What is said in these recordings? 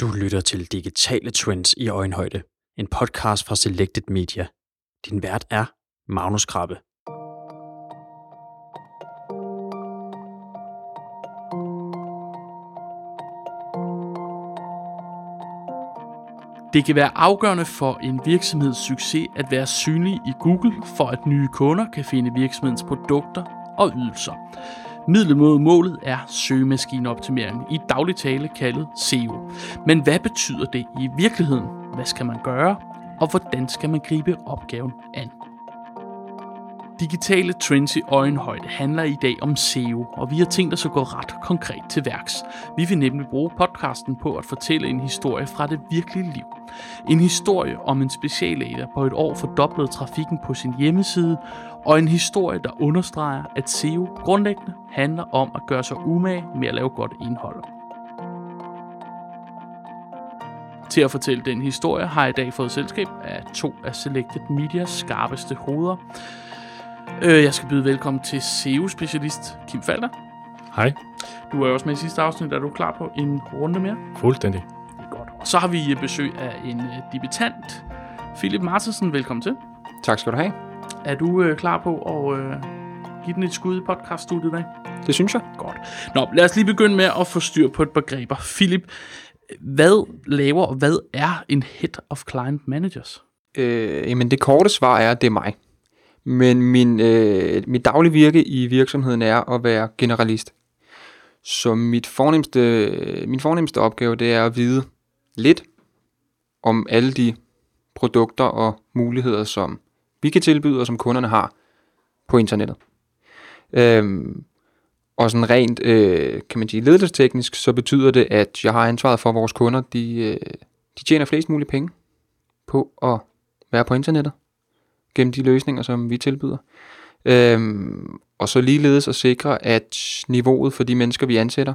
Du lytter til Digitale Trends i Øjenhøjde, en podcast fra Selected Media. Din vært er Magnus Krabbe. Det kan være afgørende for en virksomheds succes at være synlig i Google, for at nye kunder kan finde virksomhedens produkter og ydelser. Midlet mod målet er søgemaskineoptimering, i daglig tale kaldet SEO. Men hvad betyder det i virkeligheden? Hvad skal man gøre? Og hvordan skal man gribe opgaven an? Digitale trends i øjenhøjde handler i dag om SEO, og vi har tænkt os at gå ret konkret til værks. Vi vil nemlig bruge podcasten på at fortælle en historie fra det virkelige liv. En historie om en speciallæge, der på et år fordoblede trafikken på sin hjemmeside, og en historie, der understreger, at SEO grundlæggende handler om at gøre sig umage med at lave godt indhold. Til at fortælle den historie har jeg i dag fået selskab af to af Selected Medias skarpeste hoveder. Øh, Jeg skal byde velkommen til SEO-specialist Kim Falder. Hej, Du er også med i sidste afsnit, er du klar på en runde mere? fuldstændig. Det er godt. Og så har vi besøg af en øh, debutant, Philip Martensen. Velkommen til. Tak skal du have. Er du øh, klar på at øh, give den et skud i podcaststudiet i dag? Det synes jeg. Godt. Nå, lad os lige begynde med at få styr på et begreber. Philip, hvad laver og hvad er en Head of Client Managers? Øh, jamen det korte svar er, at det er mig. Men min, øh, mit daglige virke i virksomheden er at være generalist. Så mit fornemmeste, min fornemmeste opgave, det er at vide lidt om alle de produkter og muligheder, som vi kan tilbyde, og som kunderne har på internettet. Øhm, og sådan rent, øh, kan man sige, ledelsesteknisk, så betyder det, at jeg har ansvaret for, at vores kunder, de, øh, de tjener flest mulige penge på at være på internettet, gennem de løsninger, som vi tilbyder. Øhm, og så ligeledes at sikre, at niveauet for de mennesker, vi ansætter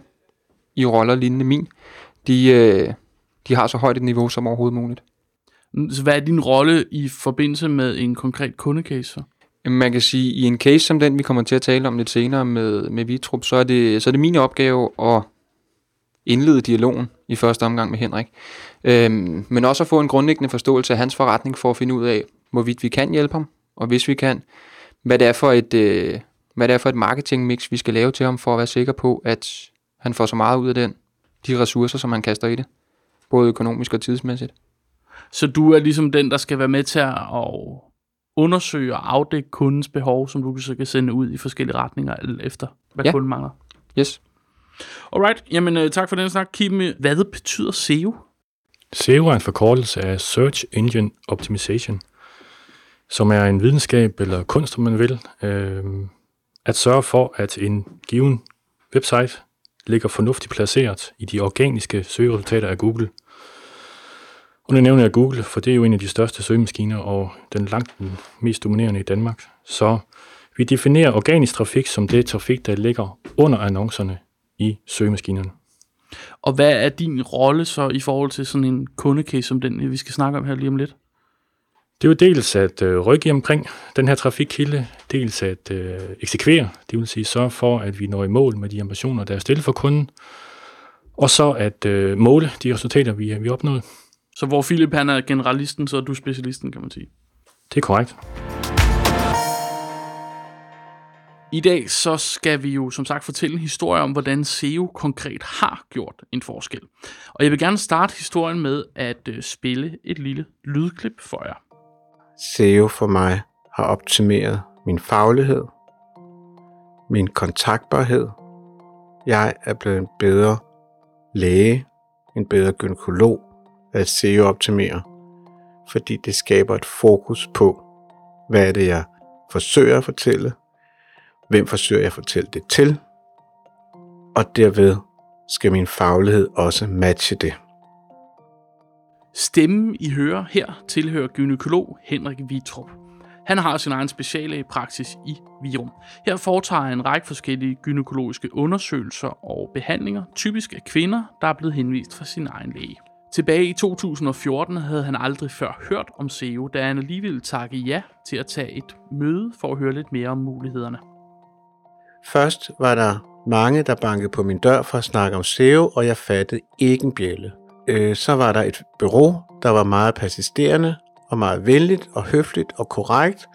i roller lignende min, de, øh, de har så højt et niveau som overhovedet muligt. Så hvad er din rolle i forbindelse med en konkret kundecase? så? Man kan sige, at i en case som den, vi kommer til at tale om lidt senere med, med Vitrup, så er, det, så er det min opgave at indlede dialogen i første omgang med Henrik. Øhm, men også at få en grundlæggende forståelse af hans forretning for at finde ud af, hvorvidt vi kan hjælpe ham, og hvis vi kan, hvad det er for et, øh, hvad det er for et marketingmix, vi skal lave til ham, for at være sikker på, at han får så meget ud af den, de ressourcer, som han kaster i det, både økonomisk og tidsmæssigt. Så du er ligesom den, der skal være med til at undersøge og afdække kundens behov, som du så kan sende ud i forskellige retninger, alt efter hvad ja. Kunden mangler. Yes. Alright, jamen øh, tak for den snak, Kim. Hvad betyder SEO? SEO er en forkortelse af Search Engine Optimization, som er en videnskab eller kunst, om man vil, øh, at sørge for, at en given website ligger fornuftigt placeret i de organiske søgeresultater af Google. Og nu nævner jeg Google, for det er jo en af de største søgemaskiner, og den langt den mest dominerende i Danmark. Så vi definerer organisk trafik som det trafik, der ligger under annoncerne i søgemaskinerne. Og hvad er din rolle så i forhold til sådan en kundecase som den, vi skal snakke om her lige om lidt? Det er jo dels at øh, rykke omkring den her trafikkilde, dels at øh, eksekvere, det vil sige sørge for, at vi når i mål med de ambitioner, der er stillet for kunden, og så at øh, måle de resultater, vi, vi opnået. Så hvor Philip han er generalisten, så er du specialisten, kan man sige. Det er korrekt. I dag så skal vi jo som sagt fortælle en historie om, hvordan SEO konkret har gjort en forskel. Og jeg vil gerne starte historien med at øh, spille et lille lydklip for jer. SEO for mig har optimeret min faglighed, min kontaktbarhed. Jeg er blevet en bedre læge, en bedre gynekolog at SEO-optimere, fordi det skaber et fokus på, hvad er det, jeg forsøger at fortælle, hvem forsøger jeg at fortælle det til, og derved skal min faglighed også matche det. Stemmen I hører her tilhører gynekolog Henrik Vitrup. Han har sin egen speciallægepraksis i Virum. Her foretager han en række forskellige gynækologiske undersøgelser og behandlinger, typisk af kvinder, der er blevet henvist fra sin egen læge. Tilbage i 2014 havde han aldrig før hørt om SEO, da han alligevel takke ja til at tage et møde for at høre lidt mere om mulighederne. Først var der mange, der bankede på min dør for at snakke om SEO, og jeg fattede ikke en bjælle. øh, så var der et bureau, der var meget persisterende og meget venligt og høfligt og korrekt,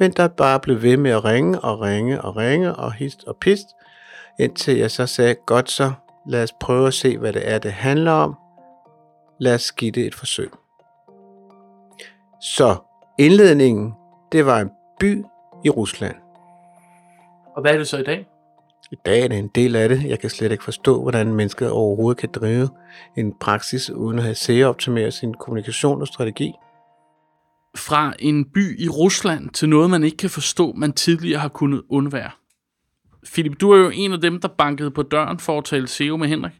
men der bare blev ved med at ringe og ringe og ringe og hist og pist, indtil jeg så sagde, godt så, lad os prøve at se, hvad det er, det handler om. Lad os give det et forsøg. Så indledningen, det var en by i Rusland. Og hvad er det så i dag? I dag er det en del af det. Jeg kan slet ikke forstå, hvordan mennesker overhovedet kan drive en praksis uden at have SEO-optimeret sin kommunikation og strategi. Fra en by i Rusland til noget, man ikke kan forstå, man tidligere har kunnet undvære. Philip, du er jo en af dem, der bankede på døren for at tale SEO med Henrik.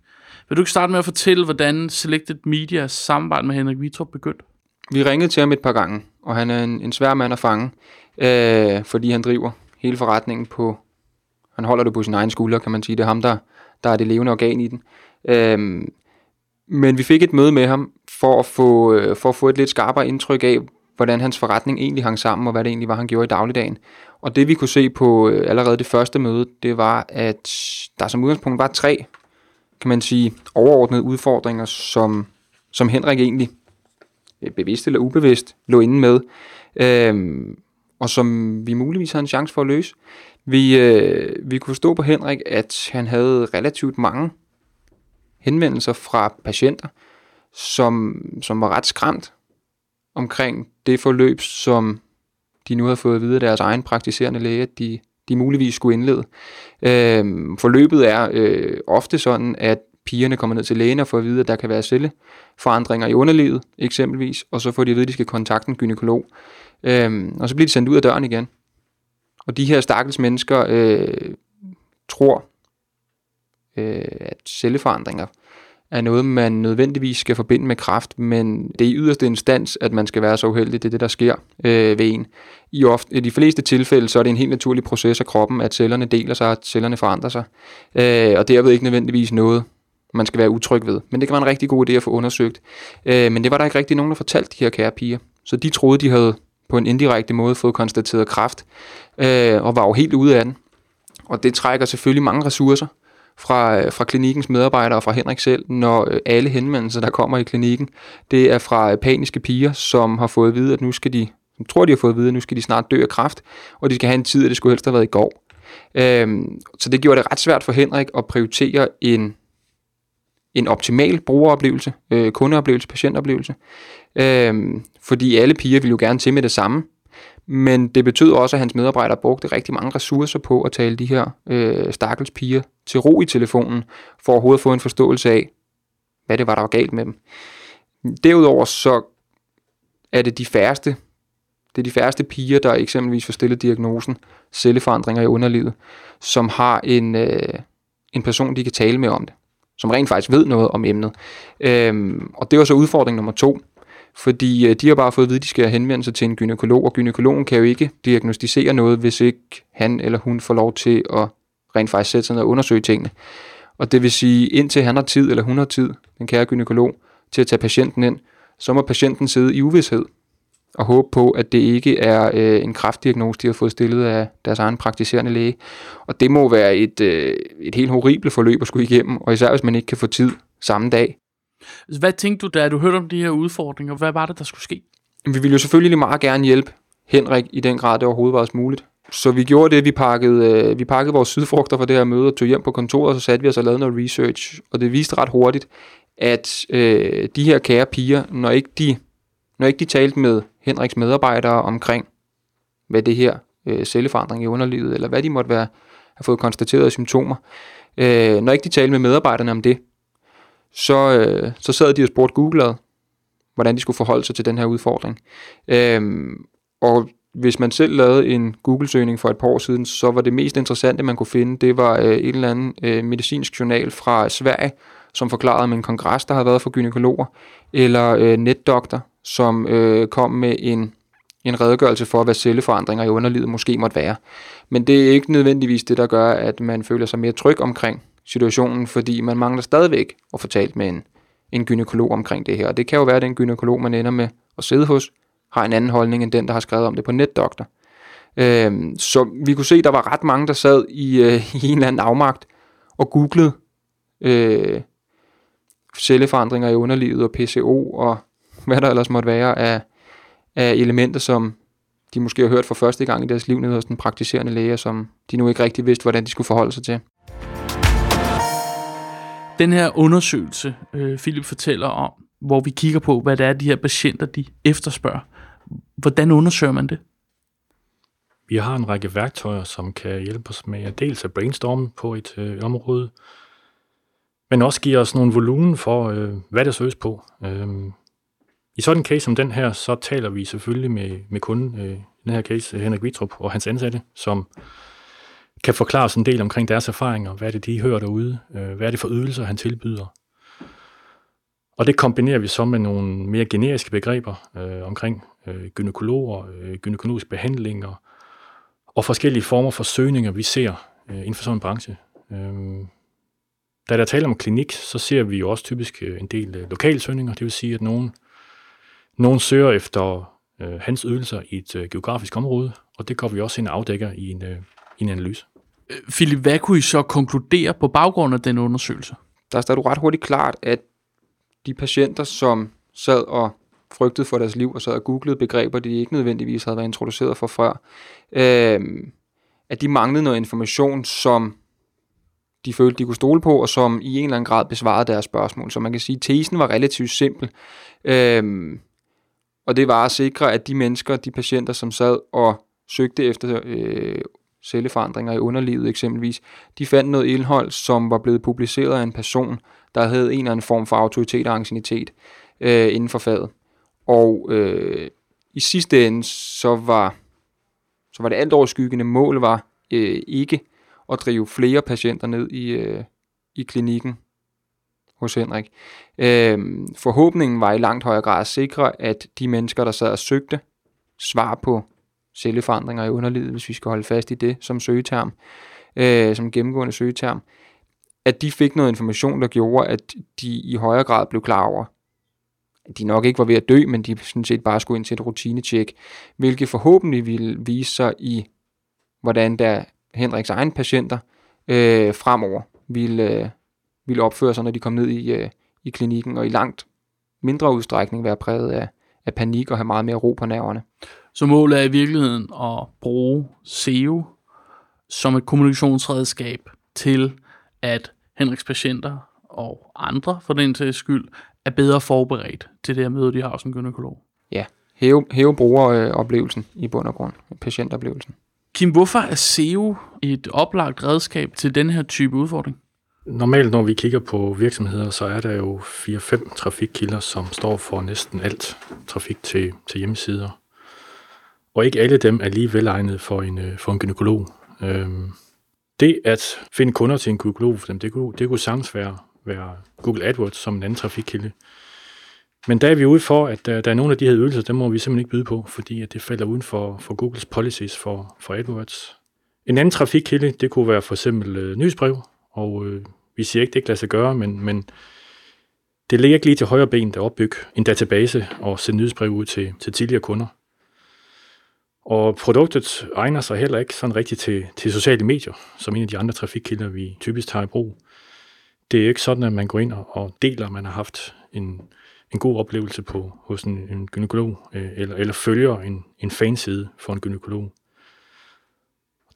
Vil du ikke starte med at fortælle, hvordan Selected Medias samarbejde med Henrik Vitrup begyndte? Vi ringede til ham et par gange, og han er en, en svær mand at fange, øh, fordi han driver hele forretningen på... Han holder det på sin egen skulder, kan man sige. Det er ham, der, der er det levende organ i den. Øh, men vi fik et møde med ham for at, få, øh, for at få et lidt skarpere indtryk af, hvordan hans forretning egentlig hang sammen, og hvad det egentlig var, han gjorde i dagligdagen. Og det vi kunne se på øh, allerede det første møde, det var, at der som udgangspunkt var tre, kan man sige, overordnede udfordringer, som, som Henrik egentlig øh, bevidst eller ubevidst lå inde med, øh, og som vi muligvis har en chance for at løse. Vi, øh, vi kunne stå på Henrik, at han havde relativt mange henvendelser fra patienter, som, som var ret skræmt omkring det forløb, som de nu havde fået at vide af deres egen praktiserende læge, at de, de muligvis skulle indlede. Øh, forløbet er øh, ofte sådan, at pigerne kommer ned til lægen og får at vide, at der kan være celleforandringer i underlivet, eksempelvis, og så får de at vide, at de skal kontakte en gynekolog. Øhm, og så bliver de sendt ud af døren igen. Og de her stakkels mennesker øh, tror, øh, at celleforandringer er noget, man nødvendigvis skal forbinde med kraft, men det er i yderste instans, at man skal være så uheldig. Det er det, der sker øh, ved en. I, ofte, I de fleste tilfælde, så er det en helt naturlig proces af kroppen, at cellerne deler sig, at cellerne forandrer sig. Øh, og derved ikke nødvendigvis noget, man skal være utryg ved. Men det kan være en rigtig god idé at få undersøgt. Øh, men det var der ikke rigtig nogen, der fortalte de her kære piger. Så de troede, de havde på en indirekte måde fået konstateret kraft, øh, og var jo helt ude af den. Og det trækker selvfølgelig mange ressourcer fra, øh, fra klinikkens medarbejdere og fra Henrik selv, når øh, alle henvendelser, der kommer i klinikken, det er fra øh, paniske piger, som har fået at vide, at nu skal de, som tror de har fået at vide, at nu skal de snart dø af kræft, og de skal have en tid, at det skulle helst have været i går. Øhm, så det gjorde det ret svært for Henrik at prioritere en, en optimal brugeroplevelse, øh, kundeoplevelse, patientoplevelse, øhm, fordi alle piger vil jo gerne til med det samme, men det betød også, at hans medarbejdere brugte rigtig mange ressourcer på at tale de her øh, stakkels piger til ro i telefonen, for overhovedet at få en forståelse af, hvad det var, der var galt med dem. Derudover så er det de færreste, det er de færreste piger, der eksempelvis får stillet diagnosen celleforandringer i underlivet, som har en, øh, en person, de kan tale med om det, som rent faktisk ved noget om emnet. Øhm, og det var så udfordring nummer to, fordi øh, de har bare fået at vide, at de skal henvende sig til en gynekolog, og gynekologen kan jo ikke diagnostisere noget, hvis ikke han eller hun får lov til at rent faktisk sætte sig ned og undersøge tingene. Og det vil sige, indtil han har tid, eller hun har tid, den kære gynekolog, til at tage patienten ind, så må patienten sidde i uvidshed og håbe på, at det ikke er øh, en kraftdiagnose, de har fået stillet af deres egen praktiserende læge. Og det må være et, øh, et helt horribelt forløb at skulle igennem, og især hvis man ikke kan få tid samme dag. Altså, hvad tænkte du, da du hørte om de her udfordringer? Hvad var det, der skulle ske? Vi ville jo selvfølgelig meget gerne hjælpe Henrik i den grad, det overhovedet var muligt. Så vi gjorde det, vi pakkede, øh, vi pakkede vores sydfrugter for det her møde og tog hjem på kontoret, og så satte vi os og lavede noget research. Og det viste ret hurtigt, at øh, de her kære piger, når ikke, de, når ikke de talte med Henriks medarbejdere omkring, hvad det her øh, celleforandring i underlivet, eller hvad de måtte være, have fået konstateret af symptomer, øh, når ikke de talte med medarbejderne om det, så, øh, så sad de og spurgte Google, hvordan de skulle forholde sig til den her udfordring. Øhm, og hvis man selv lavede en Google-søgning for et par år siden, så var det mest interessante, man kunne finde, det var øh, et eller andet øh, medicinsk journal fra Sverige, som forklarede om en kongres, der havde været for gynekologer, eller øh, netdoktor, som øh, kom med en, en redegørelse for, hvad celleforandringer i underlivet måske måtte være. Men det er ikke nødvendigvis det, der gør, at man føler sig mere tryg omkring situationen, fordi man mangler stadigvæk at få talt med en, en gynekolog omkring det her. Og det kan jo være, at den gynekolog, man ender med at sidde hos, har en anden holdning end den, der har skrevet om det på netdoktor. Øhm, så vi kunne se, at der var ret mange, der sad i, øh, i en eller anden afmagt og googlede øh, celleforandringer i underlivet og PCO og hvad der ellers måtte være af, af elementer, som de måske har hørt for første gang i deres liv nede hos den praktiserende læge, som de nu ikke rigtig vidste, hvordan de skulle forholde sig til. Den her undersøgelse, øh, Philip fortæller om, hvor vi kigger på, hvad det er, de her patienter, de efterspørger. Hvordan undersøger man det? Vi har en række værktøjer, som kan hjælpe os med at dels at brainstorme på et øh, område, men også give os nogle volumen for, øh, hvad der søges på. Øhm, I sådan en case som den her, så taler vi selvfølgelig med, med kunden, øh, i den her case Henrik Vitrup og hans ansatte, som kan forklare os en del omkring deres erfaringer, hvad er det, de hører derude, øh, hvad er det for ydelser, han tilbyder. Og det kombinerer vi så med nogle mere generiske begreber øh, omkring øh, gynekologer, øh, gynækologiske behandlinger og forskellige former for søgninger, vi ser øh, inden for sådan en branche. Øh, da der taler om klinik, så ser vi jo også typisk øh, en del øh, lokalsøgninger, det vil sige, at nogen, nogen søger efter øh, hans ydelser i et øh, geografisk område, og det går vi også ind og afdækker i en, øh, i en analyse. Øh, Philip, hvad kunne I så konkludere på baggrund af den undersøgelse? Der står du ret hurtigt klart, at de patienter, som sad og frygtede for deres liv og sad og googlede begreber, de ikke nødvendigvis havde været introduceret for før, øh, at de manglede noget information, som de følte, de kunne stole på, og som i en eller anden grad besvarede deres spørgsmål. Så man kan sige, at tesen var relativt simpel. Øh, og det var at sikre, at de mennesker, de patienter, som sad og søgte efter øh, celleforandringer i underlivet eksempelvis, de fandt noget indhold, som var blevet publiceret af en person, der havde en eller anden form for autoritet og angstinitet øh, inden for faget. Og øh, i sidste ende, så var, så var det alt overskyggende mål var øh, ikke at drive flere patienter ned i, øh, i klinikken hos Henrik. Øh, forhåbningen var i langt højere grad at sikre, at de mennesker, der sad og søgte svar på celleforandringer i underlivet, hvis vi skal holde fast i det som søgeterm, øh, som gennemgående søgeterm, at de fik noget information, der gjorde, at de i højere grad blev klar over, at de nok ikke var ved at dø, men de sådan set bare skulle ind til et rutinetjek, hvilket forhåbentlig ville vise sig i, hvordan der Henriks egen patienter øh, fremover ville, øh, ville opføre sig, når de kom ned i, øh, i klinikken, og i langt mindre udstrækning være præget af, af panik og have meget mere ro på nerverne. Så målet er i virkeligheden at bruge SEO som et kommunikationsredskab til, at Henriks patienter og andre for den sags skyld er bedre forberedt til det her møde, de har som gynekolog. Ja, hæve, hæve brugeroplevelsen i bund og grund, patientoplevelsen. Kim, hvorfor er SEO et oplagt redskab til den her type udfordring? Normalt, når vi kigger på virksomheder, så er der jo 4-5 trafikkilder, som står for næsten alt trafik til, til hjemmesider. Og ikke alle dem er lige velegnet for en, øh, for en gynekolog. Øhm, det at finde kunder til en gynekolog for dem, det kunne, det kunne sagtens være, være Google AdWords som en anden trafikkilde. Men der er vi ude for, at der, der er nogle af de her ydelser, dem må vi simpelthen ikke byde på, fordi at det falder uden for, for Googles policies for, for AdWords. En anden trafikkilde, det kunne være for eksempel øh, nyhedsbrev, og øh, vi siger ikke, det ikke lader sig gøre, men, men det ligger ikke lige til højre ben at opbygge en database og sende nyhedsbrev ud til, til tidligere kunder. Og produktet egner sig heller ikke sådan rigtigt til, til sociale medier, som en af de andre trafikkilder, vi typisk tager i brug. Det er ikke sådan, at man går ind og deler, at man har haft en, en god oplevelse på hos en, en gynekolog, øh, eller, eller følger en, en fanside for en gynekolog.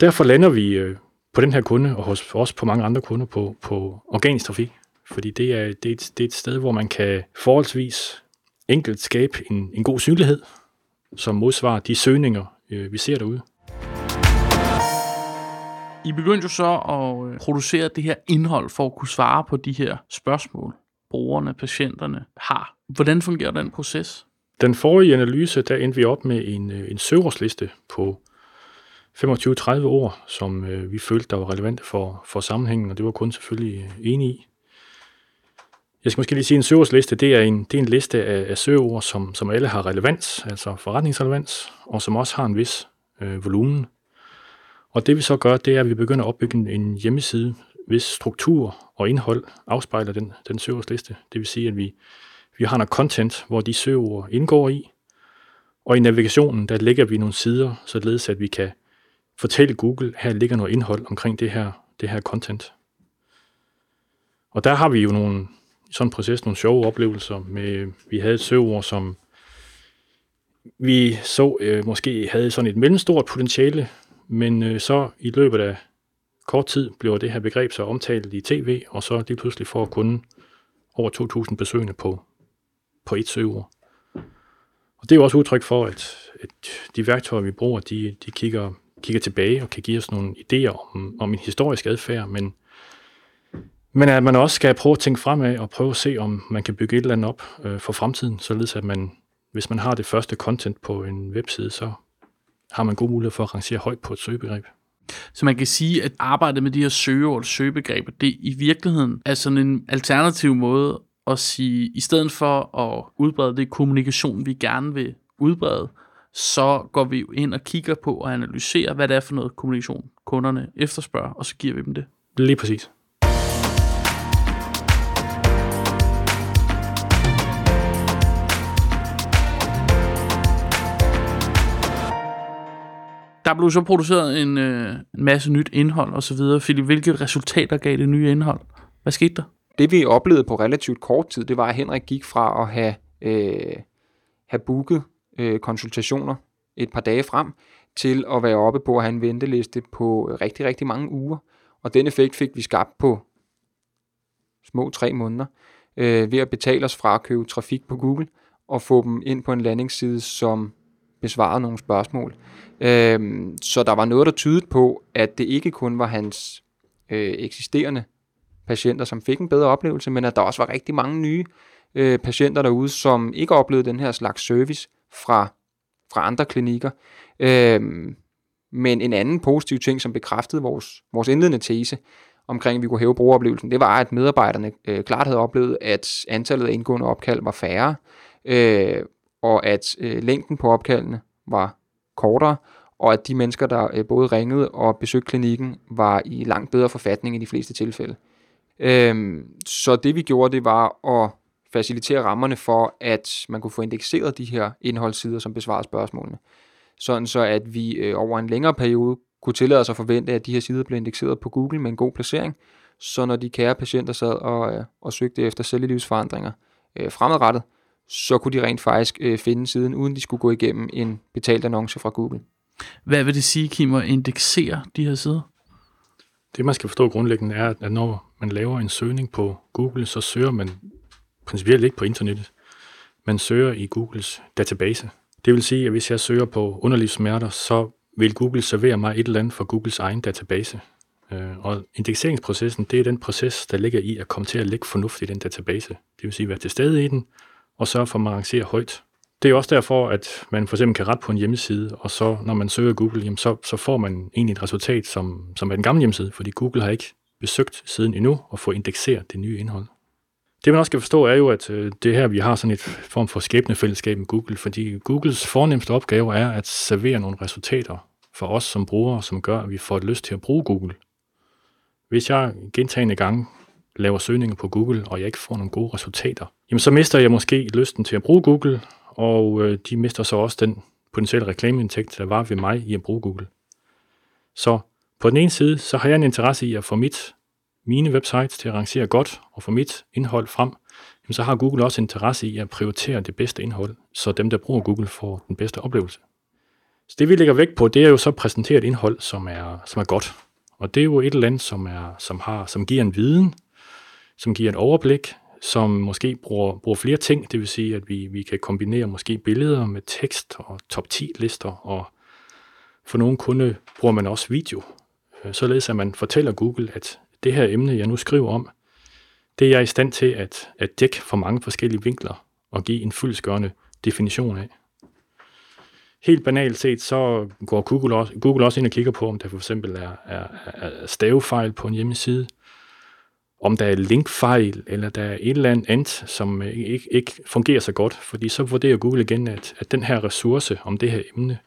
Derfor lander vi øh, på den her kunde, og hos os på mange andre kunder, på, på organisk trafik. Fordi det er, det, er et, det er et sted, hvor man kan forholdsvis enkelt skabe en, en god synlighed, som modsvarer de søgninger, øh, vi ser derude. I begyndte jo så at øh, producere det her indhold for at kunne svare på de her spørgsmål, brugerne, patienterne har. Hvordan fungerer den proces? Den forrige analyse, der endte vi op med en, øh, en søgerådsliste på 25-30 ord, som øh, vi følte, der var relevante for, for sammenhængen, og det var kun selvfølgelig enige i. Jeg skal måske lige sige, at en søgeordsliste, det er en, det er en liste af, af søgeord, som, som alle har relevans, altså forretningsrelevans, og som også har en vis øh, volumen. Og det vi så gør, det er, at vi begynder at opbygge en, en hjemmeside, hvis struktur og indhold afspejler den, den søgeordsliste. Det vil sige, at vi, vi har noget content, hvor de søgeord indgår i, og i navigationen, der lægger vi nogle sider, således at vi kan fortælle Google, her ligger noget indhold omkring det her, det her content. Og der har vi jo nogle, sådan en proces nogle sjove oplevelser. Med, vi havde et søgeord, som vi så øh, måske havde sådan et mellemstort potentiale, men øh, så i løbet af kort tid blev det her begreb så omtalt i tv, og så lige pludselig får kun over 2.000 besøgende på, på et søgeord. Og det er jo også udtryk for, at, at de værktøjer, vi bruger, de, de kigger, kigger tilbage og kan give os nogle idéer om, om en historisk adfærd, men, men at man også skal prøve at tænke fremad og prøve at se, om man kan bygge et eller andet op øh, for fremtiden, således at man, hvis man har det første content på en webside, så har man god mulighed for at rangere højt på et søgebegreb. Så man kan sige, at arbejdet med de her søgeord, søgebegreber, det i virkeligheden er sådan en alternativ måde at sige, i stedet for at udbrede det kommunikation, vi gerne vil udbrede, så går vi ind og kigger på og analyserer, hvad det er for noget kommunikation, kunderne efterspørger, og så giver vi dem det. Lige præcis. Der blev så produceret en, øh, en masse nyt indhold og så videre. Philip, hvilke resultater gav det nye indhold? Hvad skete der? Det vi oplevede på relativt kort tid, det var, at Henrik gik fra at have, øh, have booket øh, konsultationer et par dage frem, til at være oppe på at have en venteliste på rigtig, rigtig mange uger. Og den effekt fik vi skabt på små tre måneder, øh, ved at betale os fra at købe trafik på Google, og få dem ind på en landingsside, som besvaret nogle spørgsmål. Øh, så der var noget, der tydede på, at det ikke kun var hans øh, eksisterende patienter, som fik en bedre oplevelse, men at der også var rigtig mange nye øh, patienter derude, som ikke oplevede den her slags service fra, fra andre klinikker. Øh, men en anden positiv ting, som bekræftede vores, vores indledende tese omkring, at vi kunne hæve brugeroplevelsen, det var, at medarbejderne øh, klart havde oplevet, at antallet af indgående opkald var færre, øh, og at øh, længden på opkaldene var kortere, og at de mennesker, der øh, både ringede og besøgte klinikken, var i langt bedre forfatning i de fleste tilfælde. Øhm, så det vi gjorde, det var at facilitere rammerne for, at man kunne få indekseret de her indholdssider, som besvarer spørgsmålene. Sådan så, at vi øh, over en længere periode kunne tillade os at forvente, at de her sider blev indekseret på Google med en god placering, så når de kære patienter sad og, øh, og søgte efter celdelivsforandringer øh, fremadrettet, så kunne de rent faktisk øh, finde siden, uden de skulle gå igennem en betalt annonce fra Google. Hvad vil det sige, Kim, at indeksere de her sider? Det, man skal forstå grundlæggende, er, at når man laver en søgning på Google, så søger man principielt ikke på internettet. Man søger i Googles database. Det vil sige, at hvis jeg søger på underlivssmerter, så vil Google servere mig et eller andet fra Googles egen database. Øh, og indekseringsprocessen, det er den proces, der ligger i at komme til at lægge fornuft i den database. Det vil sige, at være til stede i den, og sørge for, at man rangerer højt. Det er også derfor, at man for eksempel kan rette på en hjemmeside, og så når man søger Google, jamen så, så får man egentlig et resultat, som, som er den gamle hjemmeside, fordi Google har ikke besøgt siden endnu og få indekseret det nye indhold. Det man også skal forstå er jo, at øh, det her, vi har sådan et form for skæbnefællesskab med Google, fordi Googles fornemmeste opgave er at servere nogle resultater for os som brugere, som gør, at vi får lyst til at bruge Google. Hvis jeg gentagende gange laver søgninger på Google, og jeg ikke får nogle gode resultater, jamen så mister jeg måske lysten til at bruge Google, og øh, de mister så også den potentielle reklameindtægt, der var ved mig i at bruge Google. Så på den ene side, så har jeg en interesse i at få mit, mine websites til at rangere godt og få mit indhold frem, jamen så har Google også interesse i at prioritere det bedste indhold, så dem, der bruger Google, får den bedste oplevelse. Så det vi lægger vægt på, det er jo så præsenteret indhold, som er, som er godt. Og det er jo et eller andet, som, er, som, har, som giver en viden, som giver et overblik, som måske bruger, bruger flere ting. Det vil sige, at vi, vi kan kombinere måske billeder med tekst og top 10 lister, og for nogle kunder bruger man også video. Øh, således at man fortæller Google, at det her emne, jeg nu skriver om, det er jeg i stand til at, at dække for mange forskellige vinkler og give en fyldskørende definition af. Helt banalt set, så går Google også, Google også ind og kigger på, om der for eksempel er, er, er stavefejl på en hjemmeside, om der er linkfejl, eller der er et eller andet, som ikke, ikke fungerer så godt, fordi så vurderer Google igen, at, at den her ressource om det her emne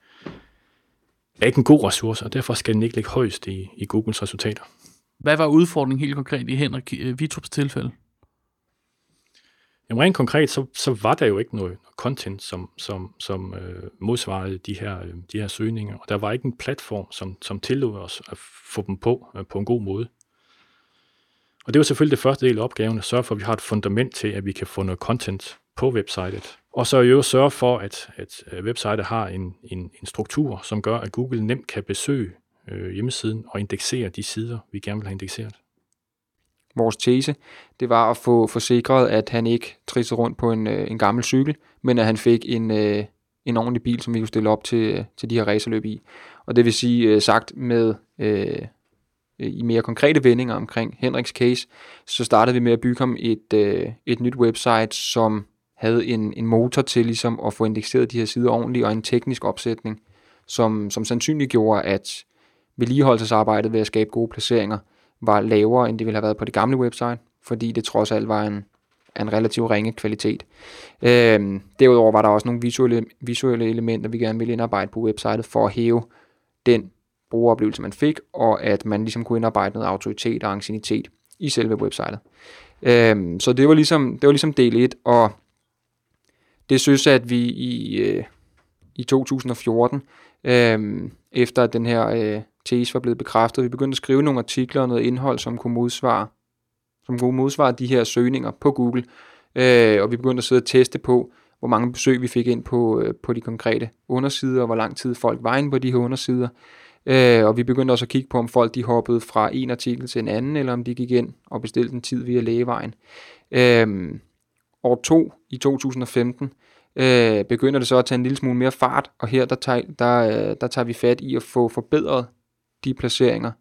er ikke en god ressource, og derfor skal den ikke ligge højst i, i Googles resultater. Hvad var udfordringen helt konkret i Henrik øh, Vitrups tilfælde? Jamen rent konkret, så, så var der jo ikke noget content, som, som, som øh, modsvarede de her, øh, de her søgninger, og der var ikke en platform, som, som tillod os at få dem på øh, på en god måde. Og det var selvfølgelig det første del af opgaven, at sørge for, at vi har et fundament til, at vi kan få noget content på websitet. Og så jo sørge for, at, at øh, websitet har en, en, en struktur, som gør, at Google nemt kan besøge øh, hjemmesiden og indeksere de sider, vi gerne vil have indekseret. Vores tese, det var at få forsikret, at han ikke trissede rundt på en, øh, en gammel cykel, men at han fik en, øh, en ordentlig bil, som vi kunne stille op til, øh, til de her racerløb i. Og det vil sige øh, sagt med øh, Øh, i mere konkrete vendinger omkring Henriks case, så startede vi med at bygge ham et, øh, et nyt website, som havde en, en motor til ligesom at få indekseret de her sider ordentligt, og en teknisk opsætning, som, som sandsynligt gjorde, at vedligeholdelsesarbejdet ved at skabe gode placeringer var lavere, end det ville have været på det gamle website, fordi det trods alt var en, en relativt ringe kvalitet. Øhm, derudover var der også nogle visuelle, visuelle elementer, vi gerne ville indarbejde på websitet for at hæve den brugeroplevelse, man fik, og at man ligesom kunne indarbejde noget autoritet og ancienitet i selve websitet. Øhm, så det var, ligesom, det var ligesom del 1, og det synes at vi i, øh, i 2014, øh, efter at den her øh, tese var blevet bekræftet, vi begyndte at skrive nogle artikler og noget indhold, som kunne modsvare, som kunne modsvare de her søgninger på Google, øh, og vi begyndte at sidde og teste på, hvor mange besøg vi fik ind på, øh, på de konkrete undersider, og hvor lang tid folk var inde på de her undersider. Øh, og vi begyndte også at kigge på, om folk de hoppede fra en artikel til en anden, eller om de gik ind og bestilte en tid via lægevejen. Øh, år 2 i 2015 øh, begynder det så at tage en lille smule mere fart, og her der tager, der, øh, der tager vi fat i at få forbedret de placeringer,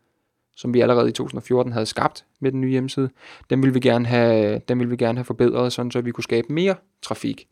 som vi allerede i 2014 havde skabt med den nye hjemmeside. Dem vil vi gerne have, dem vil vi gerne have forbedret, sådan så vi kunne skabe mere trafik.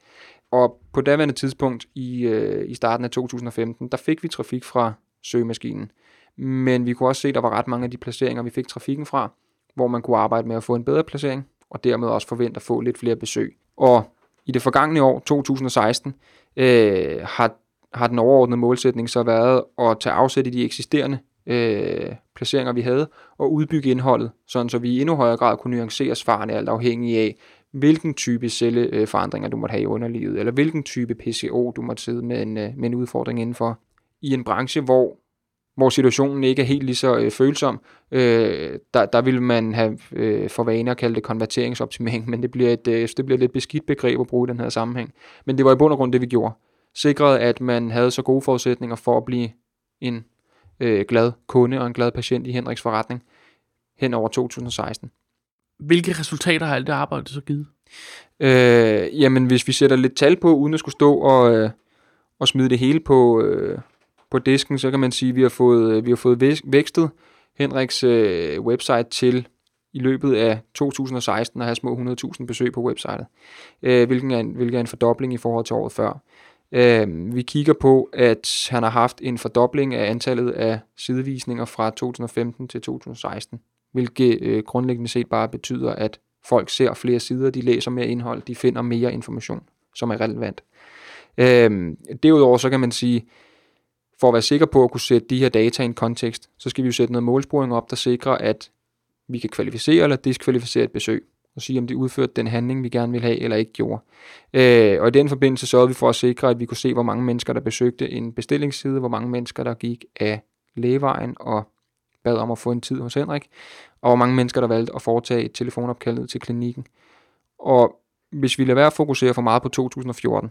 Og på daværende tidspunkt i, øh, i starten af 2015, der fik vi trafik fra søgemaskinen. Men vi kunne også se, at der var ret mange af de placeringer, vi fik trafikken fra, hvor man kunne arbejde med at få en bedre placering, og dermed også forvente at få lidt flere besøg. Og i det forgangne år, 2016, øh, har, har den overordnede målsætning så været at tage afsæt i de eksisterende øh, placeringer, vi havde, og udbygge indholdet, sådan så vi i endnu højere grad kunne nuancere svarene alt afhængig af, hvilken type celleforandringer du måtte have i underlivet, eller hvilken type PCO du måtte sidde med en, øh, med en udfordring indenfor. I en branche, hvor hvor situationen ikke er helt lige så øh, følsom, øh, der, der vil man have øh, for vane at kalde det konverteringsoptimering, men det bliver, et, øh, det bliver et lidt beskidt begreb at bruge i den her sammenhæng. Men det var i bund og grund det, vi gjorde. Sikrede, at man havde så gode forudsætninger for at blive en øh, glad kunde og en glad patient i Henriks forretning hen over 2016. Hvilke resultater har alt det arbejde så givet? Øh, jamen, hvis vi sætter lidt tal på, uden at skulle stå og, øh, og smide det hele på, øh, på disken, så kan man sige, at vi har fået, øh, vi har fået vækstet Henriks øh, website til i løbet af 2016 at have små 100.000 besøg på websitet, øh, hvilket, er en, hvilket er en fordobling i forhold til året før. Øh, vi kigger på, at han har haft en fordobling af antallet af sidevisninger fra 2015 til 2016, hvilket øh, grundlæggende set bare betyder, at folk ser flere sider, de læser mere indhold, de finder mere information, som er relevant. Øh, derudover så kan man sige, for at være sikker på at kunne sætte de her data i en kontekst, så skal vi jo sætte noget målsporing op, der sikrer, at vi kan kvalificere eller diskvalificere et besøg, og sige, om de udførte den handling, vi gerne vil have, eller ikke gjorde. Øh, og i den forbindelse sørgede vi for at sikre, at vi kunne se, hvor mange mennesker, der besøgte en bestillingsside, hvor mange mennesker, der gik af lægevejen og bad om at få en tid hos Henrik, og hvor mange mennesker, der valgte at foretage et telefonopkald til klinikken. Og hvis vi lader være at fokusere for meget på 2014,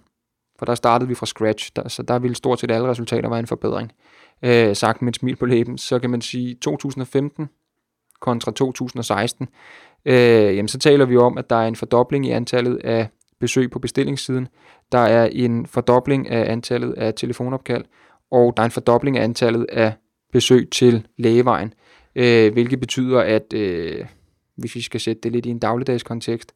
for der startede vi fra scratch, der, så der ville stort set alle resultater være en forbedring. Øh, sagt med et smil på læben, så kan man sige 2015 kontra 2016, øh, jamen så taler vi om, at der er en fordobling i antallet af besøg på bestillingssiden, der er en fordobling af antallet af telefonopkald, og der er en fordobling af antallet af besøg til lægevejen, øh, hvilket betyder, at øh, hvis vi skal sætte det lidt i en dagligdags kontekst,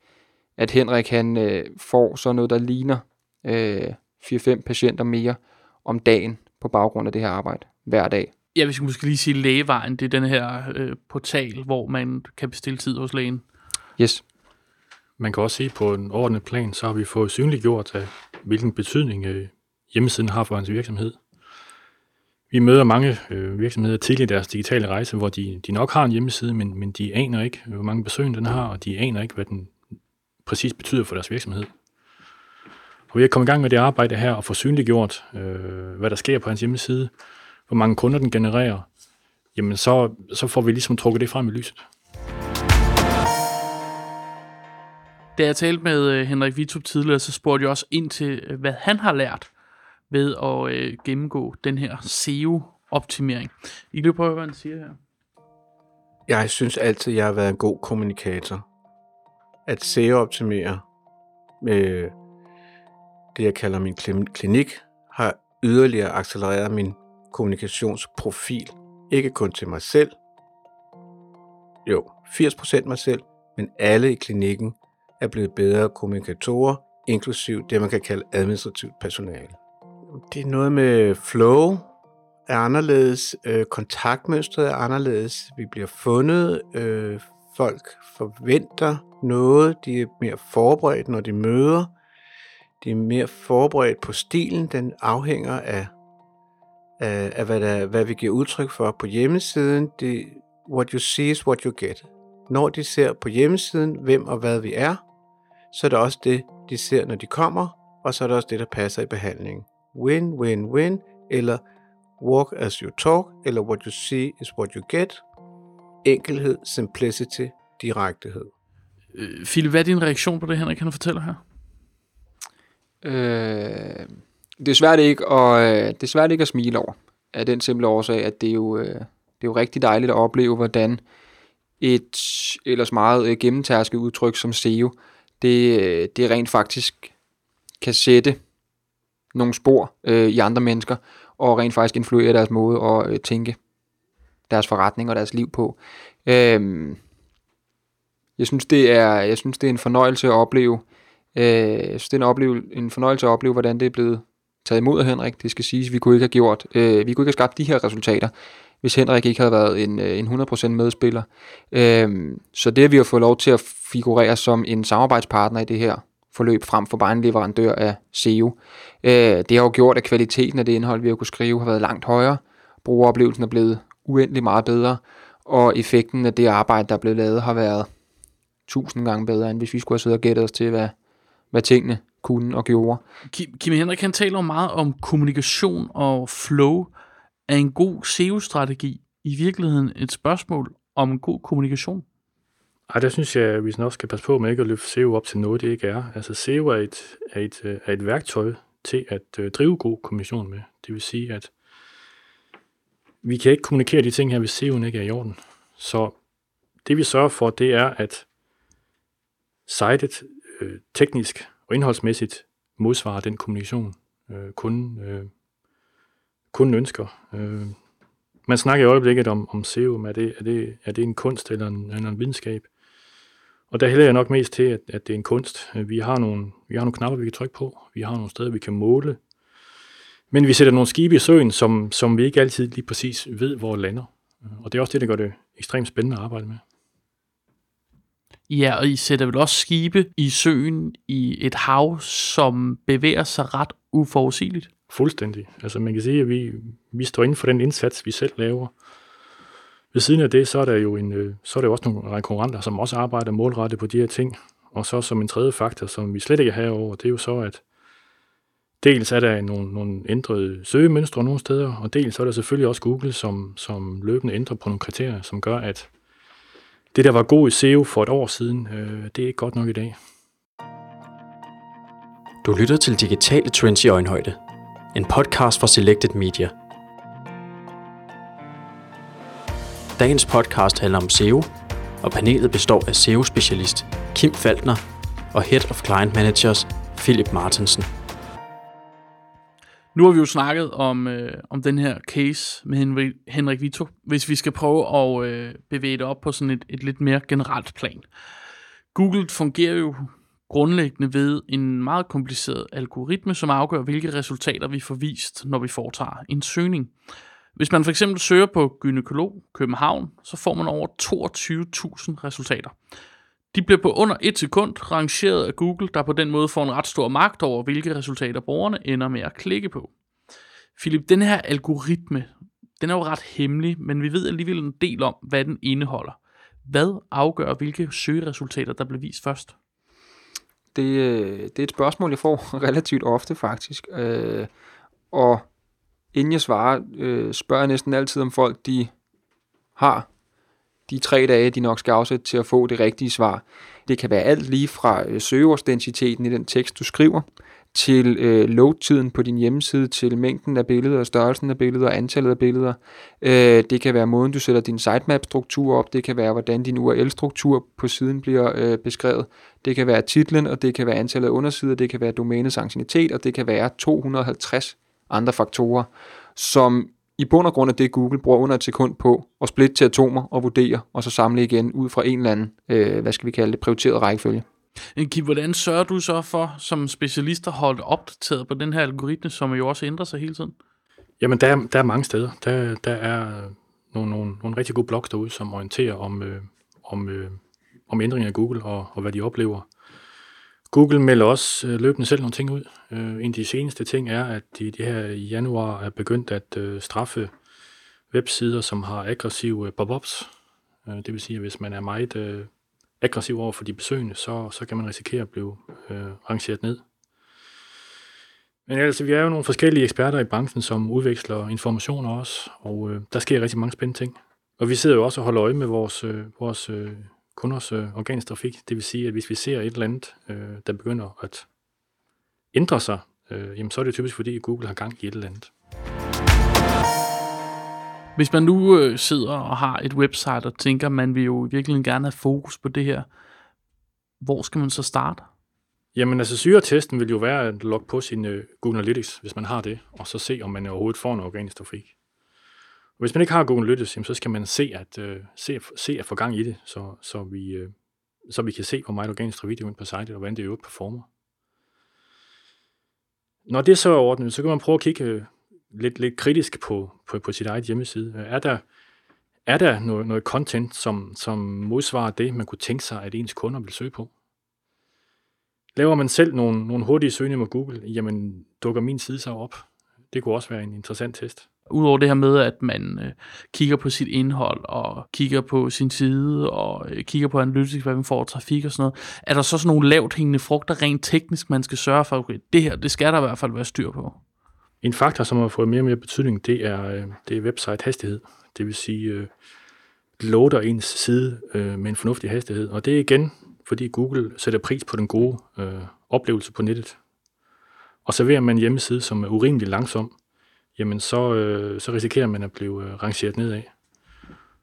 at Henrik han øh, får så noget, der ligner øh, 4-5 patienter mere om dagen på baggrund af det her arbejde hver dag. Ja, vi skal måske lige sige lægevejen. Det er den her øh, portal, hvor man kan bestille tid hos lægen. Yes. Man kan også se på en ordentlig plan, så har vi fået synliggjort, af, hvilken betydning øh, hjemmesiden har for hans virksomhed. Vi møder mange øh, virksomheder tidligt i deres digitale rejse, hvor de, de nok har en hjemmeside, men, men de aner ikke, hvor mange besøg den har, og de aner ikke, hvad den præcis betyder for deres virksomhed. Vi er kommet i gang med det arbejde her og få synliggjort, øh, hvad der sker på hans hjemmeside, hvor mange kunder den genererer, jamen så, så får vi ligesom trukket det frem i lyset. Da jeg talte med øh, Henrik Vitup tidligere, så spurgte jeg også ind til, øh, hvad han har lært ved at øh, gennemgå den her SEO-optimering. I kan prøve, hvad han siger her. Jeg synes altid, jeg har været en god kommunikator. At SEO-optimere med det, jeg kalder min klinik, har yderligere accelereret min kommunikationsprofil. Ikke kun til mig selv. Jo, 80% mig selv, men alle i klinikken er blevet bedre kommunikatorer, inklusiv det, man kan kalde administrativt personale. Det er noget med flow, er anderledes, øh, kontaktmønstret er anderledes, vi bliver fundet, øh, folk forventer noget, de er mere forberedt, når de møder, de er mere forberedt på stilen, den afhænger af, af, af hvad, der, hvad vi giver udtryk for på hjemmesiden. Det, what you see is what you get. Når de ser på hjemmesiden, hvem og hvad vi er, så er det også det, de ser, når de kommer, og så er det også det, der passer i behandlingen. Win, win, win, eller walk as you talk, eller what you see is what you get. Enkelhed, simplicity, direktehed. Øh, Philip, hvad er din reaktion på det, Henrik kan fortæller her? Øh, det er svært ikke at, øh, det er svært ikke at smile over, af den simple årsag, at det er jo, øh, det er jo rigtig dejligt at opleve, hvordan et ellers meget øh, gennemtærsket udtryk som SEO, det, øh, det rent faktisk kan sætte nogle spor øh, i andre mennesker, og rent faktisk influere deres måde at øh, tænke deres forretning og deres liv på. Øh, jeg synes, det er, jeg synes, det er en fornøjelse at opleve, øh, jeg synes, det er en, opleve, en fornøjelse at opleve, hvordan det er blevet taget imod af Henrik. Det skal siges, vi kunne ikke have gjort, øh, vi kunne ikke have skabt de her resultater, hvis Henrik ikke havde været en, øh, en 100% medspiller. Øh, så det, at vi har fået lov til at figurere som en samarbejdspartner i det her forløb, frem for bare en leverandør af SEO, øh, det har jo gjort, at kvaliteten af det indhold, vi har kunne skrive, har været langt højere. Brugeroplevelsen er blevet uendelig meget bedre, og effekten af det arbejde, der er blevet lavet, har været tusind gange bedre, end hvis vi skulle have siddet og gættet os til, hvad, hvad tingene kunne og gjorde. Kim, Kim Henrik han taler meget om kommunikation og flow. Er en god SEO-strategi i virkeligheden et spørgsmål om en god kommunikation? Ej, der synes jeg, at vi også skal passe på med ikke at løfte SEO op til noget, det ikke er. Altså SEO er et, er et, er et værktøj til at øh, drive god kommunikation med. Det vil sige, at vi kan ikke kommunikere de ting her, hvis SEO'en ikke er i orden. Så det vi sørger for, det er, at sitet øh, teknisk og indholdsmæssigt modsvarer den kommunikation, øh, kunden, øh, kunden ønsker. Øh, man snakker i øjeblikket om, om SEO, er det, er, det, er det en kunst eller en, eller en videnskab? Og der hælder jeg nok mest til, at, at det er en kunst. Vi har, nogle, vi har nogle knapper, vi kan trykke på. Vi har nogle steder, vi kan måle. Men vi sætter nogle skibe i søen, som, som vi ikke altid lige præcis ved, hvor lander. Og det er også det, der gør det ekstremt spændende at arbejde med. Ja, og I sætter vel også skibe i søen i et hav, som bevæger sig ret uforudsigeligt? Fuldstændig. Altså man kan sige, at vi, vi står inden for den indsats, vi selv laver. Ved siden af det, så er der jo en, øh, så er der jo også nogle konkurrenter, som også arbejder målrettet på de her ting. Og så som en tredje faktor, som vi slet ikke har over, det er jo så, at dels er der nogle, nogle ændrede søgemønstre nogle steder, og dels så er der selvfølgelig også Google, som, som løbende ændrer på nogle kriterier, som gør, at det, der var god i SEO for et år siden, øh, det er ikke godt nok i dag. Du lytter til Digitale Trends i Øjenhøjde, en podcast fra Selected Media. Dagens podcast handler om SEO, og panelet består af SEO-specialist Kim Faltner og Head of Client Managers Philip Martensen. Nu har vi jo snakket om, øh, om den her case med Henrik, Henrik Vito. Hvis vi skal prøve at øh, bevæge det op på sådan et, et lidt mere generelt plan. Google fungerer jo grundlæggende ved en meget kompliceret algoritme, som afgør, hvilke resultater vi får vist, når vi foretager en søgning. Hvis man for eksempel søger på gynekolog København, så får man over 22.000 resultater. De bliver på under et sekund rangeret af Google, der på den måde får en ret stor magt over, hvilke resultater brugerne ender med at klikke på. Philip, den her algoritme, den er jo ret hemmelig, men vi ved alligevel en del om, hvad den indeholder. Hvad afgør, hvilke søgeresultater, der bliver vist først? Det, øh, det er et spørgsmål, jeg får relativt ofte faktisk. Øh, og inden jeg svarer, øh, spørger jeg næsten altid, om folk de har de tre dage, de nok skal afsætte til at få det rigtige svar. Det kan være alt lige fra øh, søgeordsdensiteten i den tekst, du skriver, til øh, loadtiden på din hjemmeside, til mængden af billeder, størrelsen af billeder, antallet af billeder. Øh, det kan være måden, du sætter din sitemap-struktur op. Det kan være, hvordan din URL-struktur på siden bliver øh, beskrevet. Det kan være titlen, og det kan være antallet af undersider. Det kan være domænets anciennitet, og det kan være 250 andre faktorer, som i bund og grund af det, Google bruger under et sekund på at splitte til atomer og vurdere, og så samle igen ud fra en eller anden, øh, hvad skal vi kalde det, prioriteret rækkefølge. Kim, hvordan sørger du så for, som specialist, at holde opdateret på den her algoritme, som jo også ændrer sig hele tiden? Jamen, der er, der er mange steder. Der, der er nogle, nogle, nogle rigtig gode blogs derude, som orienterer om, øh, om, øh, om ændringer af Google og, og hvad de oplever. Google melder også øh, løbende selv nogle ting ud. Øh, en af de seneste ting er, at de, de her i januar er begyndt at øh, straffe websider, som har aggressive øh, pop-ups. Øh, det vil sige, at hvis man er meget øh, aggressiv over for de besøgende, så, så kan man risikere at blive øh, rangeret ned. Men altså, vi er jo nogle forskellige eksperter i branchen, som udveksler informationer også, og øh, der sker rigtig mange spændende ting. Og vi sidder jo også og holder øje med vores, øh, vores øh, kunders øh, organisk trafik. Det vil sige, at hvis vi ser et eller andet, øh, der begynder at ændre sig, øh, jamen så er det typisk fordi, Google har gang i et eller andet. Hvis man nu øh, sidder og har et website og tænker, man vil jo virkelig gerne have fokus på det her, hvor skal man så starte? Jamen altså syretesten vil jo være at logge på sin uh, Google Analytics, hvis man har det, og så se, om man overhovedet får en organisk trafik. Og hvis man ikke har Google Analytics, så skal man se at, uh, se, se at få gang i det, så, så, vi, øh, så vi kan se, hvor meget organisk trafik der er på sitet, og hvordan det i øvrigt performer. Når det så er ordnet, så kan man prøve at kigge øh, lidt, lidt kritisk på, på, på sit eget hjemmeside. Er der, er der noget, noget content, som, som modsvarer det, man kunne tænke sig, at ens kunder vil søge på? Laver man selv nogle, nogle hurtige søgninger med Google, jamen dukker min side så op. Det kunne også være en interessant test. Udover det her med, at man øh, kigger på sit indhold, og kigger på sin side, og øh, kigger på analytics, hvad man får trafik og sådan noget, er der så sådan nogle lavt hængende frugter rent teknisk, man skal sørge for, okay, det her, det skal der i hvert fald være styr på? En faktor, som har fået mere og mere betydning, det er, øh, det er website hastighed. Det vil sige, øh, loader ens side øh, med en fornuftig hastighed. Og det er igen, fordi Google sætter pris på den gode øh, oplevelse på nettet. Og serverer man en hjemmeside, som er urimelig langsom, jamen så, øh, så risikerer man at blive øh, rangeret nedad.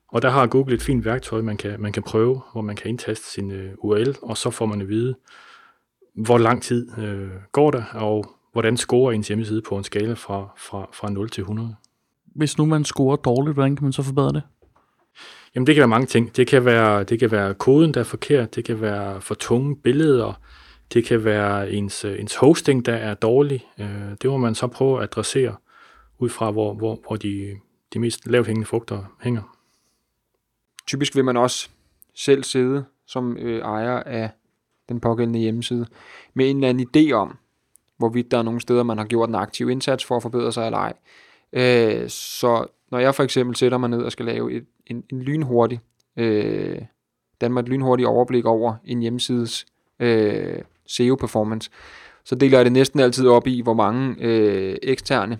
Og der har Google et fint værktøj, man kan, man kan prøve, hvor man kan indtaste sin øh, URL, og så får man at vide, hvor lang tid øh, går der, og hvordan scorer ens hjemmeside på en skala fra, fra, fra 0 til 100? Hvis nu man scorer dårligt, hvordan kan man så forbedre det? Jamen det kan være mange ting. Det kan være, det kan være koden, der er forkert. Det kan være for tunge billeder. Det kan være ens, ens hosting, der er dårlig. Øh, det må man så prøve at adressere ud fra, hvor, hvor, hvor de, de mest lavt hængende frugter hænger. Typisk vil man også selv sidde som øh, ejer af den pågældende hjemmeside med en eller anden idé om, hvorvidt der er nogle steder, man har gjort en aktiv indsats for at forbedre sig eller ej. Øh, så når jeg for eksempel sætter mig ned og skal lave et, en, en lynhurtig, øh, Danmark et lynhurtigt overblik over en hjemmesides øh, SEO-performance, så deler jeg det næsten altid op i, hvor mange øh, eksterne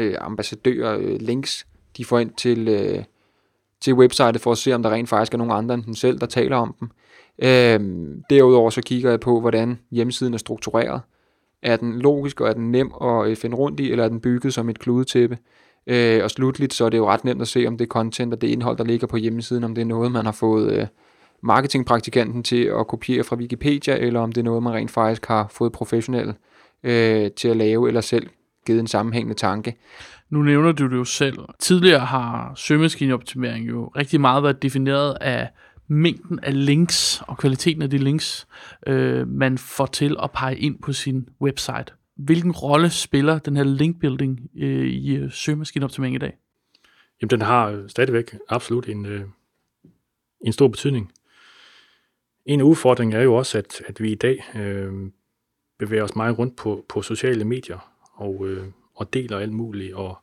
øh, ambassadører, øh, links, de får ind til, øh, til websitet for at se, om der rent faktisk er nogen andre end dem selv, der taler om dem. Øh, derudover så kigger jeg på, hvordan hjemmesiden er struktureret. Er den logisk, og er den nem at øh, finde rundt i, eller er den bygget som et kludetæppe? Øh, og slutligt, så er det jo ret nemt at se, om det content og det indhold, der ligger på hjemmesiden, om det er noget, man har fået øh, marketingpraktikanten til at kopiere fra Wikipedia, eller om det er noget, man rent faktisk har fået professionelle øh, til at lave, eller selv givet en sammenhængende tanke. Nu nævner du det jo selv. Tidligere har søgemaskineoptimering jo rigtig meget været defineret af mængden af links og kvaliteten af de links, øh, man får til at pege ind på sin website. Hvilken rolle spiller den her linkbuilding øh, i øh, søgemaskineoptimering i dag? Jamen, den har stadigvæk absolut en, øh, en stor betydning. En udfordring er jo også, at, at vi i dag øh, bevæger os meget rundt på, på sociale medier og, øh, og deler alt muligt og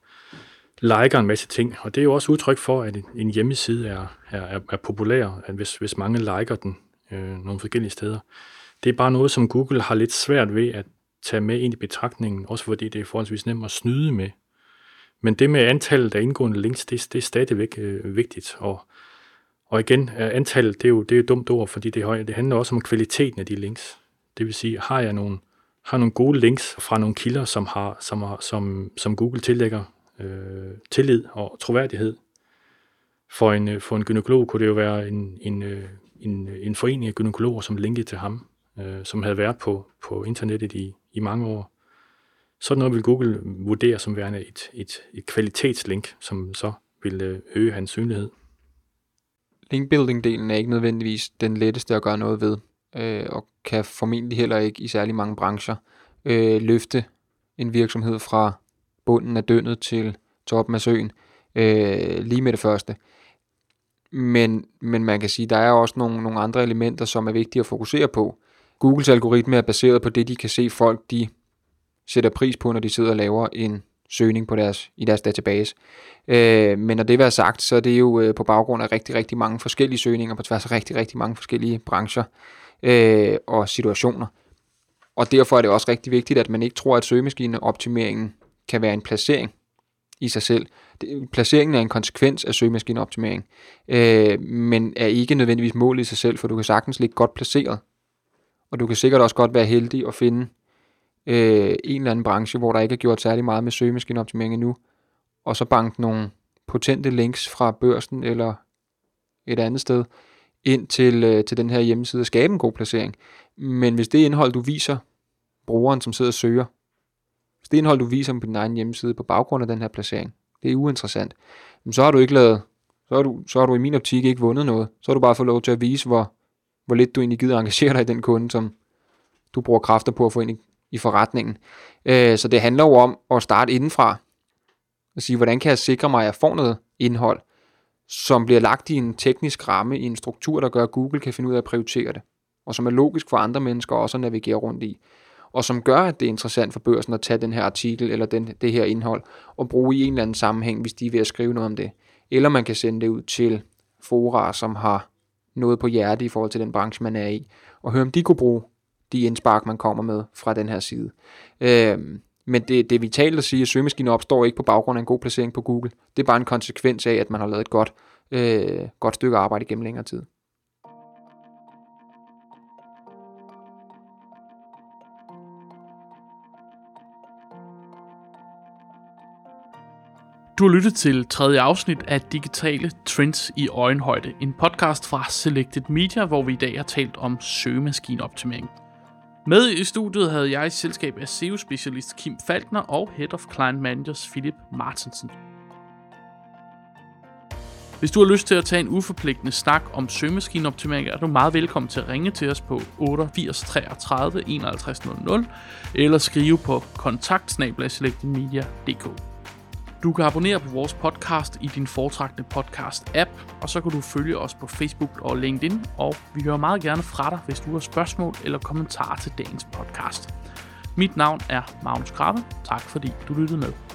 liker en masse ting. Og det er jo også udtryk for, at en hjemmeside er, er, er populær, at hvis, hvis mange liker den øh, nogle forskellige steder. Det er bare noget, som Google har lidt svært ved at tage med ind i betragtningen, også fordi det er forholdsvis nemt at snyde med. Men det med antallet af indgående links, det, det er stadigvæk øh, vigtigt, og, Og igen, øh, antallet, det er jo, det er et dumt ord, fordi det, det handler også om kvaliteten af de links. Det vil sige, har jeg nogle, har nogle gode links fra nogle kilder, som, har, som, har, som, som Google tillægger øh, tillid og troværdighed. For en, øh, for en gynekolog kunne det jo være en, en, øh, en, en forening af gynekologer, som linkede til ham, øh, som havde været på, på internettet i, i mange år. Sådan noget vil Google vurdere som værende et, et, et kvalitetslink, som så vil øh, øge hans synlighed. Linkbuilding-delen er ikke nødvendigvis den letteste at gøre noget ved, øh, og kan formentlig heller ikke i særlig mange brancher øh, løfte en virksomhed fra bunden af dønnet til toppen af søen øh, lige med det første. Men, men man kan sige, der er også nogle, nogle andre elementer, som er vigtige at fokusere på. Googles algoritme er baseret på det, de kan se folk, de sætter pris på, når de sidder og laver en søgning på deres, i deres database. Øh, men når det er sagt, så er det jo øh, på baggrund af rigtig, rigtig mange forskellige søgninger på tværs af rigtig, rigtig mange forskellige brancher øh, og situationer. Og derfor er det også rigtig vigtigt, at man ikke tror, at søgemaskineoptimeringen kan være en placering i sig selv. Det, placeringen er en konsekvens af søgemaskineoptimering, øh, men er ikke nødvendigvis målet i sig selv, for du kan sagtens ligge godt placeret. Og du kan sikkert også godt være heldig at finde øh, en eller anden branche, hvor der ikke er gjort særlig meget med søgemaskineoptimering endnu, og så banke nogle potente links fra børsen eller et andet sted ind til, øh, til den her hjemmeside og skabe en god placering. Men hvis det indhold, du viser brugeren, som sidder og søger, hvis det indhold, du viser på din egen hjemmeside på baggrund af den her placering, det er uinteressant, men så har du ikke lavet, så har du, så har du i min optik ikke vundet noget. Så har du bare fået lov til at vise, hvor, hvor lidt du egentlig gider engagere dig i den kunde, som du bruger kræfter på at få ind i, i forretningen. Øh, så det handler jo om at starte indenfra, og sige, hvordan kan jeg sikre mig, at jeg får noget indhold, som bliver lagt i en teknisk ramme, i en struktur, der gør, at Google kan finde ud af at prioritere det, og som er logisk for andre mennesker også at navigere rundt i, og som gør, at det er interessant for børsen at tage den her artikel eller den, det her indhold og bruge i en eller anden sammenhæng, hvis de er ved at skrive noget om det. Eller man kan sende det ud til fora, som har noget på hjerte i forhold til den branche, man er i, og høre, om de kunne bruge de indspark, man kommer med fra den her side. Øh, men det, det er vitalt at sige, at søgemaskiner opstår ikke på baggrund af en god placering på Google. Det er bare en konsekvens af, at man har lavet et godt, øh, godt stykke arbejde gennem længere tid. Du har lyttet til tredje afsnit af Digitale Trends i øjenhøjde, en podcast fra Selected Media, hvor vi i dag har talt om søgemaskineoptimering. Med i studiet havde jeg i selskab af SEO-specialist Kim Falkner og Head of Client Managers Philip Martensen. Hvis du har lyst til at tage en uforpligtende snak om søgemaskineoptimering, er du meget velkommen til at ringe til os på 88 33 51 00 eller skrive på kontakt du kan abonnere på vores podcast i din foretrækkende podcast-app, og så kan du følge os på Facebook og LinkedIn, og vi hører meget gerne fra dig, hvis du har spørgsmål eller kommentarer til dagens podcast. Mit navn er Magnus Krabbe. Tak fordi du lyttede med.